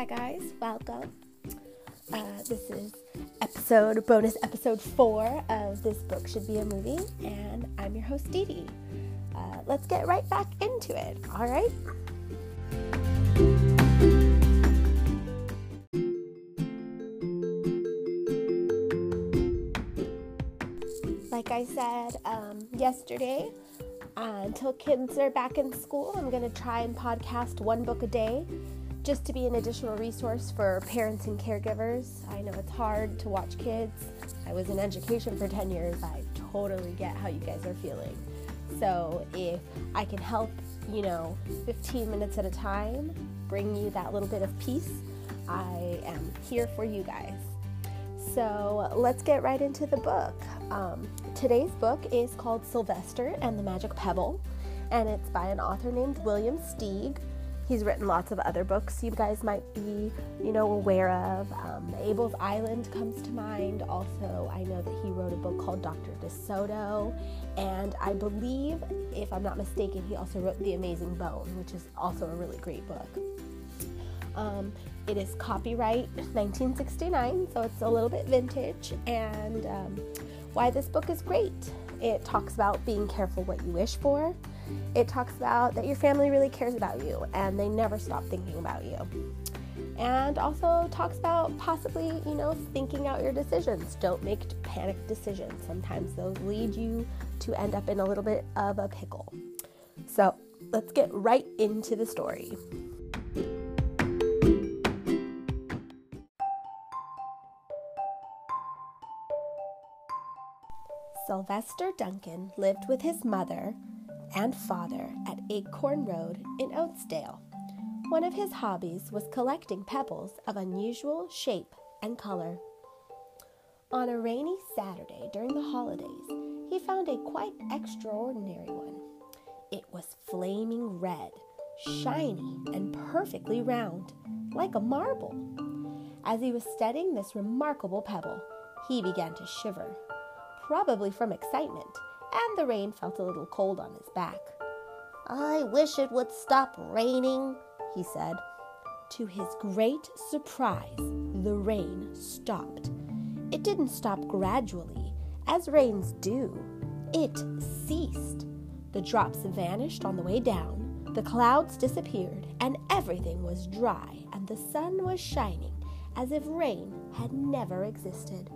Hi, guys, welcome. Uh, this is episode, bonus episode four of This Book Should Be a Movie, and I'm your host, Dee Dee. Uh, let's get right back into it, all right? Like I said um, yesterday, uh, until kids are back in school, I'm going to try and podcast one book a day just to be an additional resource for parents and caregivers. I know it's hard to watch kids. I was in education for 10 years. I totally get how you guys are feeling. So if I can help, you know, 15 minutes at a time, bring you that little bit of peace, I am here for you guys. So let's get right into the book. Um, today's book is called Sylvester and the Magic Pebble, and it's by an author named William Steig. He's written lots of other books you guys might be, you know, aware of. Um, Abel's Island comes to mind. Also, I know that he wrote a book called Dr. DeSoto, and I believe, if I'm not mistaken, he also wrote The Amazing Bone, which is also a really great book. Um, it is copyright 1969, so it's a little bit vintage. And um, why this book is great it talks about being careful what you wish for. It talks about that your family really cares about you and they never stop thinking about you. And also talks about possibly, you know, thinking out your decisions. Don't make panic decisions. Sometimes those lead you to end up in a little bit of a pickle. So let's get right into the story. Sylvester Duncan lived with his mother and father at Acorn Road in Oatsdale. One of his hobbies was collecting pebbles of unusual shape and color. On a rainy Saturday during the holidays, he found a quite extraordinary one. It was flaming red, shiny, and perfectly round, like a marble. As he was studying this remarkable pebble, he began to shiver probably from excitement, and the rain felt a little cold on his back. I wish it would stop raining, he said. To his great surprise, the rain stopped. It didn't stop gradually, as rains do. It ceased. The drops vanished on the way down, the clouds disappeared, and everything was dry, and the sun was shining as if rain had never existed.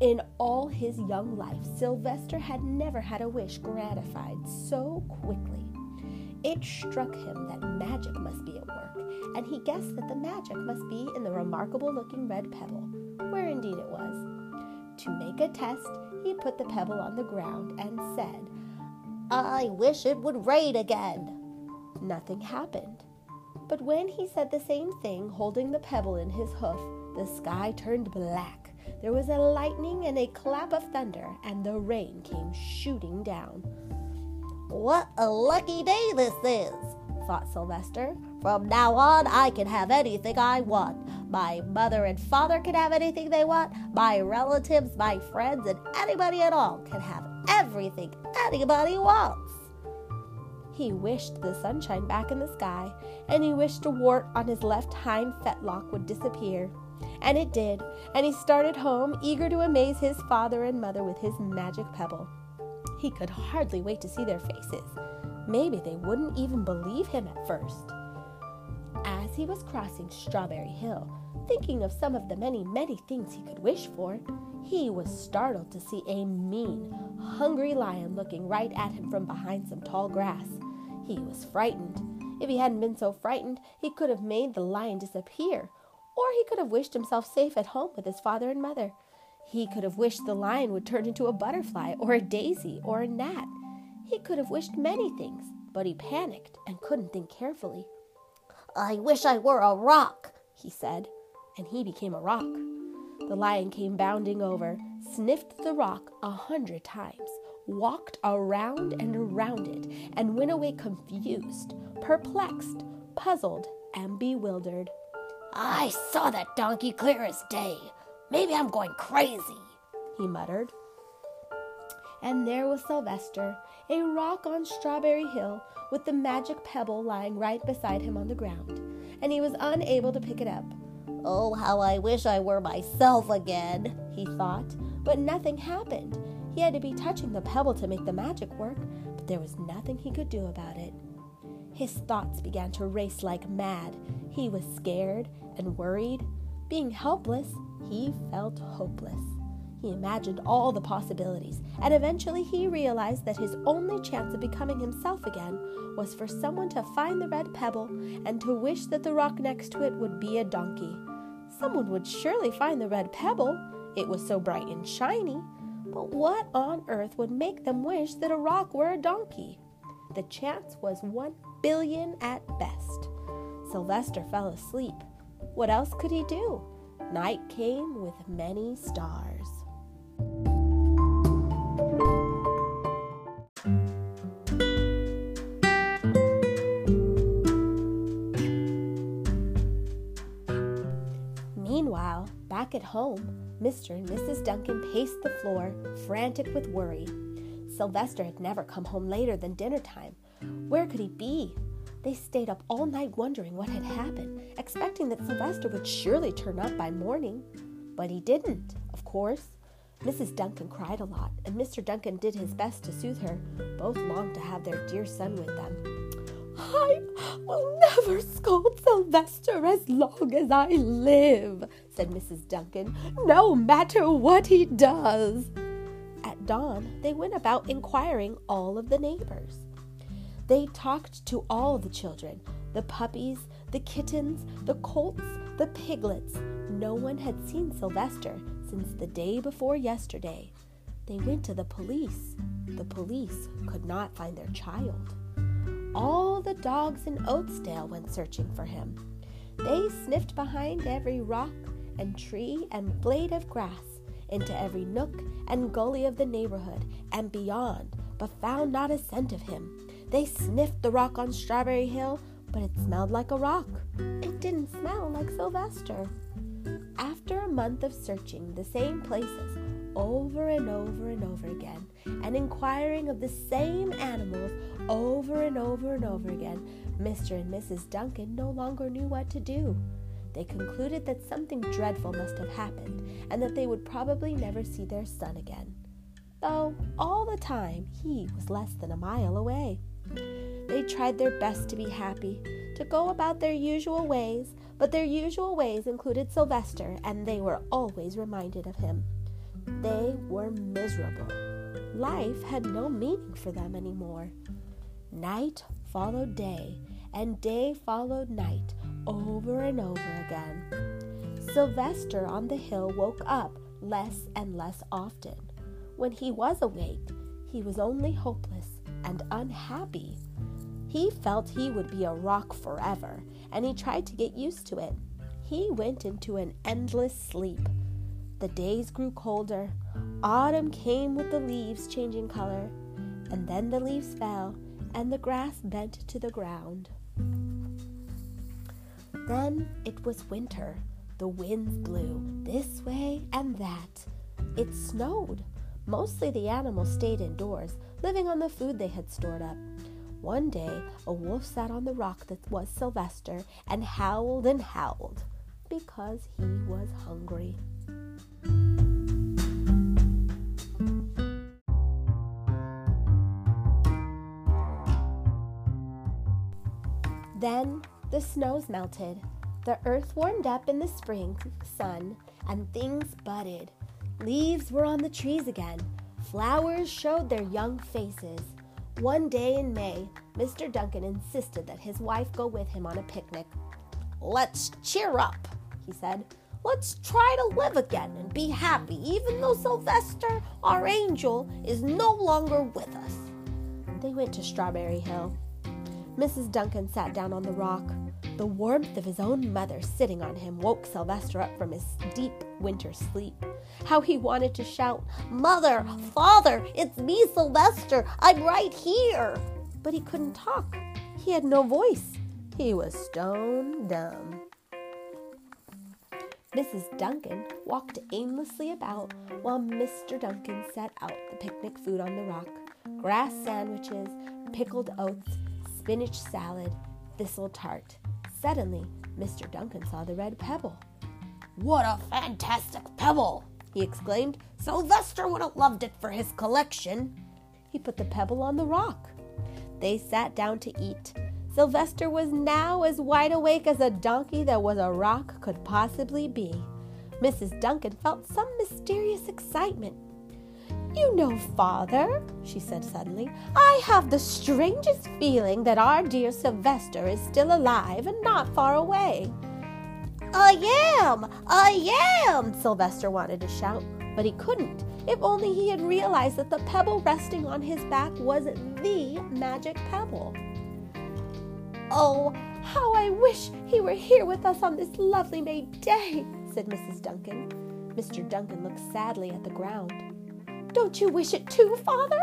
In all his young life, Sylvester had never had a wish gratified so quickly. It struck him that magic must be at work, and he guessed that the magic must be in the remarkable looking red pebble, where indeed it was. To make a test, he put the pebble on the ground and said, I wish it would rain again. Nothing happened. But when he said the same thing, holding the pebble in his hoof, the sky turned black there was a lightning and a clap of thunder, and the rain came shooting down. What a lucky day this is, thought Sylvester. From now on, I can have anything I want. My mother and father can have anything they want. My relatives, my friends, and anybody at all can have everything anybody wants. He wished the sunshine back in the sky, and he wished a wart on his left hind fetlock would disappear. And it did, and he started home, eager to amaze his father and mother with his magic pebble. He could hardly wait to see their faces. Maybe they wouldn't even believe him at first. As he was crossing Strawberry Hill, thinking of some of the many, many things he could wish for, he was startled to see a mean, hungry lion looking right at him from behind some tall grass. He was frightened. If he hadn't been so frightened, he could have made the lion disappear or he could have wished himself safe at home with his father and mother. He could have wished the lion would turn into a butterfly, or a daisy, or a gnat. He could have wished many things, but he panicked and couldn't think carefully. I wish I were a rock, he said, and he became a rock. The lion came bounding over, sniffed the rock a hundred times, walked around and around it, and went away confused, perplexed, puzzled, and bewildered. I saw that donkey clear as day. Maybe I'm going crazy, he muttered. And there was Sylvester, a rock on Strawberry Hill, with the magic pebble lying right beside him on the ground. and he was unable to pick it up. Oh, how I wish I were myself again, he thought, but nothing happened. He had to be touching the pebble to make the magic work, but there was nothing he could do about it. His thoughts began to race like mad. He was scared and worried. Being helpless, he felt hopeless. He imagined all the possibilities, and eventually he realized that his only chance of becoming himself again was for someone to find the red pebble and to wish that the rock next to it would be a donkey. Someone would surely find the red pebble. It was so bright and shiny. But what on earth would make them wish that a rock were a donkey? The chance was one billion at best. Sylvester fell asleep. What else could he do? Night came with many stars. Meanwhile, back at home, Mr. and Mrs. Duncan paced the floor, frantic with worry. Sylvester had never come home later than dinner time. Where could he be? They stayed up all night wondering what had happened, expecting that Sylvester would surely turn up by morning. But he didn't, of course. Mrs. Duncan cried a lot, and Mr. Duncan did his best to soothe her. Both longed to have their dear son with them. I will never scold Sylvester as long as I live, said Mrs. Duncan, no matter what he does. At dawn, they went about inquiring all of the neighbors. They talked to all the children the puppies, the kittens, the colts, the piglets. No one had seen Sylvester since the day before yesterday. They went to the police. The police could not find their child. All the dogs in Oatsdale went searching for him. They sniffed behind every rock and tree and blade of grass, into every nook and gully of the neighborhood and beyond, but found not a scent of him. They sniffed the rock on Strawberry Hill, but it smelled like a rock. It didn't smell like Sylvester. After a month of searching the same places over and over and over again, and inquiring of the same animals over and over and over again, Mr. and Mrs. Duncan no longer knew what to do. They concluded that something dreadful must have happened, and that they would probably never see their son again. Though all the time he was less than a mile away. They tried their best to be happy, to go about their usual ways, but their usual ways included Sylvester, and they were always reminded of him. They were miserable. Life had no meaning for them anymore. Night followed day, and day followed night, over and over again. Sylvester on the hill woke up less and less often. When he was awake, he was only hopeless and unhappy. He felt he would be a rock forever, and he tried to get used to it. He went into an endless sleep. The days grew colder. Autumn came with the leaves changing color, and then the leaves fell, and the grass bent to the ground. Then it was winter. The winds blew this way and that. It snowed. Mostly the animals stayed indoors, living on the food they had stored up. One day, a wolf sat on the rock that was Sylvester and howled and howled because he was hungry. Then the snows melted, the earth warmed up in the spring sun, and things budded. Leaves were on the trees again. Flowers showed their young faces. One day in May, Mr. Duncan insisted that his wife go with him on a picnic. Let's cheer up, he said. Let's try to live again and be happy, even though Sylvester, our angel, is no longer with us. They went to Strawberry Hill. Mrs. Duncan sat down on the rock. The warmth of his own mother sitting on him woke Sylvester up from his deep winter sleep. How he wanted to shout, Mother, Father, it's me, Sylvester, I'm right here. But he couldn't talk. He had no voice. He was stone dumb. Mrs. Duncan walked aimlessly about while Mr. Duncan set out the picnic food on the rock grass sandwiches, pickled oats, spinach salad, thistle tart, Suddenly, Mr. Duncan saw the red pebble. What a fantastic pebble! he exclaimed. Sylvester would have loved it for his collection. He put the pebble on the rock. They sat down to eat. Sylvester was now as wide awake as a donkey that was a rock could possibly be. Mrs. Duncan felt some mysterious excitement. You know, Father, she said suddenly, I have the strangest feeling that our dear Sylvester is still alive and not far away. I am! I am! Sylvester wanted to shout, but he couldn't. If only he had realized that the pebble resting on his back was the magic pebble. Oh, how I wish he were here with us on this lovely May day, said Mrs. Duncan. Mr. Duncan looked sadly at the ground. Don't you wish it too, father?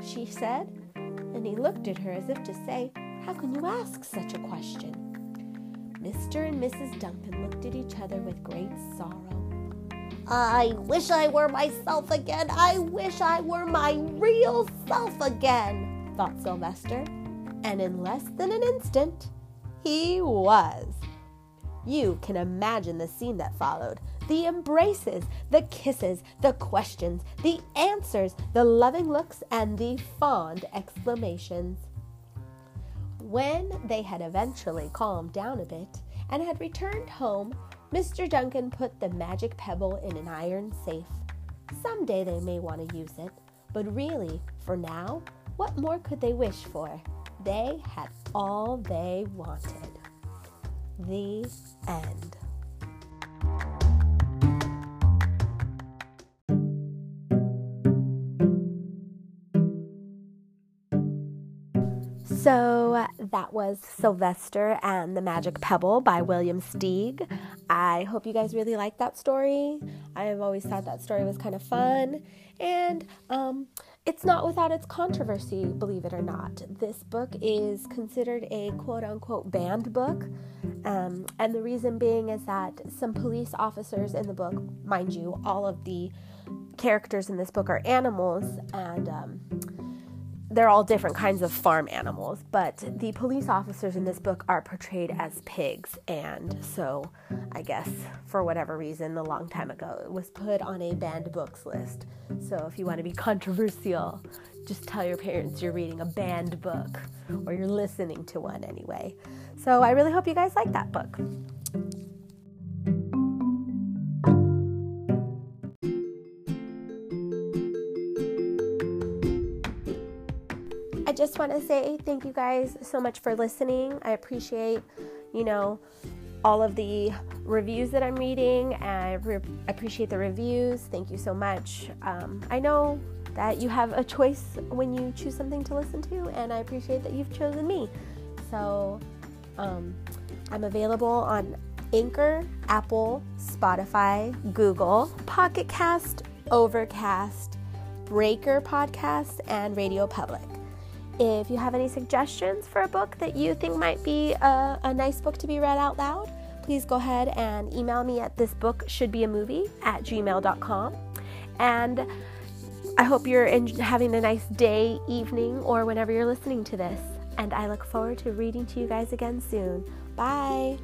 she said. And he looked at her as if to say, How can you ask such a question? Mr. and Mrs. Duncan looked at each other with great sorrow. I wish I were myself again. I wish I were my real self again, thought Sylvester. And in less than an instant, he was. You can imagine the scene that followed the embraces, the kisses, the questions, the answers, the loving looks, and the fond exclamations. When they had eventually calmed down a bit and had returned home, Mr. Duncan put the magic pebble in an iron safe. Someday they may want to use it, but really, for now, what more could they wish for? They had all they wanted. The end. So that was Sylvester and the Magic Pebble by William Steig. I hope you guys really liked that story. I've always thought that story was kind of fun. And um, it's not without its controversy, believe it or not. This book is considered a quote unquote banned book. Um, and the reason being is that some police officers in the book, mind you, all of the characters in this book are animals, and um, they're all different kinds of farm animals, but the police officers in this book are portrayed as pigs. And so, I guess for whatever reason, a long time ago, it was put on a banned books list. So, if you want to be controversial, just tell your parents you're reading a banned book or you're listening to one anyway. So, I really hope you guys like that book. Just want to say thank you guys so much for listening. I appreciate, you know, all of the reviews that I'm reading. I re- appreciate the reviews. Thank you so much. Um, I know that you have a choice when you choose something to listen to, and I appreciate that you've chosen me. So um, I'm available on Anchor, Apple, Spotify, Google, Pocket Cast, Overcast, Breaker Podcast, and Radio Public. If you have any suggestions for a book that you think might be a, a, nice book to be read out loud, please go ahead and email me at this book should be a movie at gmail.com. And I hope you're in, having a nice day, evening, or whenever you're listening to this. And I look forward to reading to you guys again soon. Bye.